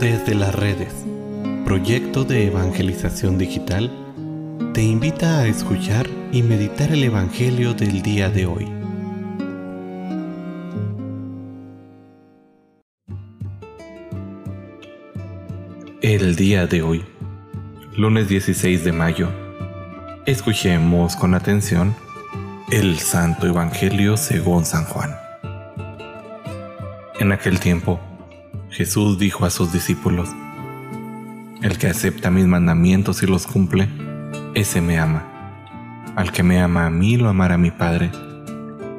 Desde las redes, proyecto de evangelización digital, te invita a escuchar y meditar el Evangelio del día de hoy. El día de hoy, lunes 16 de mayo, escuchemos con atención el Santo Evangelio según San Juan. En aquel tiempo, Jesús dijo a sus discípulos, El que acepta mis mandamientos y los cumple, ese me ama. Al que me ama a mí lo amará mi Padre.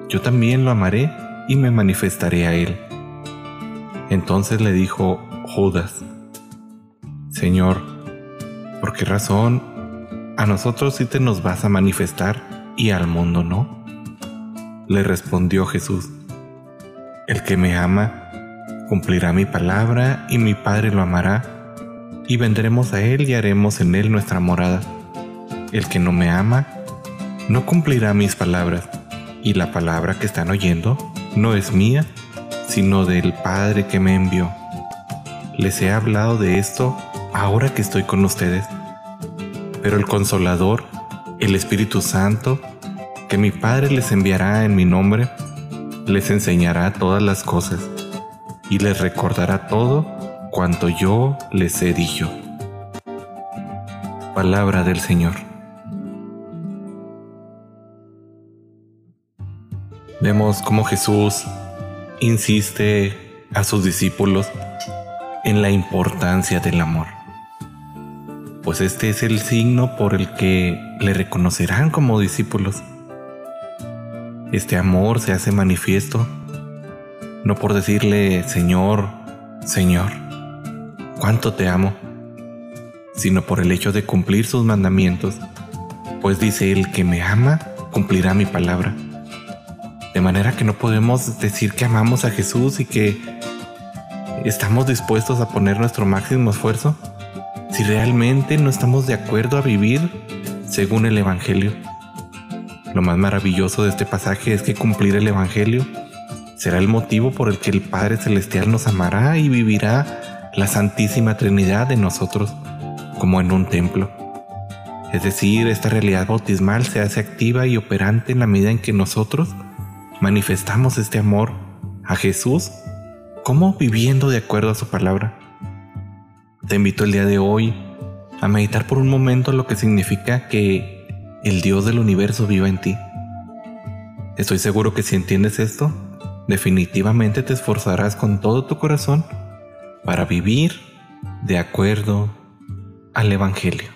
Yo también lo amaré y me manifestaré a él. Entonces le dijo Judas, Señor, ¿por qué razón a nosotros sí te nos vas a manifestar y al mundo no? Le respondió Jesús, El que me ama, Cumplirá mi palabra y mi Padre lo amará, y vendremos a Él y haremos en Él nuestra morada. El que no me ama, no cumplirá mis palabras, y la palabra que están oyendo no es mía, sino del Padre que me envió. Les he hablado de esto ahora que estoy con ustedes. Pero el consolador, el Espíritu Santo, que mi Padre les enviará en mi nombre, les enseñará todas las cosas y les recordará todo cuanto yo les he dicho. Palabra del Señor. Vemos cómo Jesús insiste a sus discípulos en la importancia del amor. Pues este es el signo por el que le reconocerán como discípulos. Este amor se hace manifiesto no por decirle, Señor, Señor, cuánto te amo, sino por el hecho de cumplir sus mandamientos, pues dice, el que me ama, cumplirá mi palabra. De manera que no podemos decir que amamos a Jesús y que estamos dispuestos a poner nuestro máximo esfuerzo si realmente no estamos de acuerdo a vivir según el Evangelio. Lo más maravilloso de este pasaje es que cumplir el Evangelio será el motivo por el que el Padre Celestial nos amará y vivirá la Santísima Trinidad en nosotros como en un templo. Es decir, esta realidad bautismal se hace activa y operante en la medida en que nosotros manifestamos este amor a Jesús como viviendo de acuerdo a su palabra. Te invito el día de hoy a meditar por un momento lo que significa que el Dios del universo viva en ti. Estoy seguro que si entiendes esto, definitivamente te esforzarás con todo tu corazón para vivir de acuerdo al Evangelio.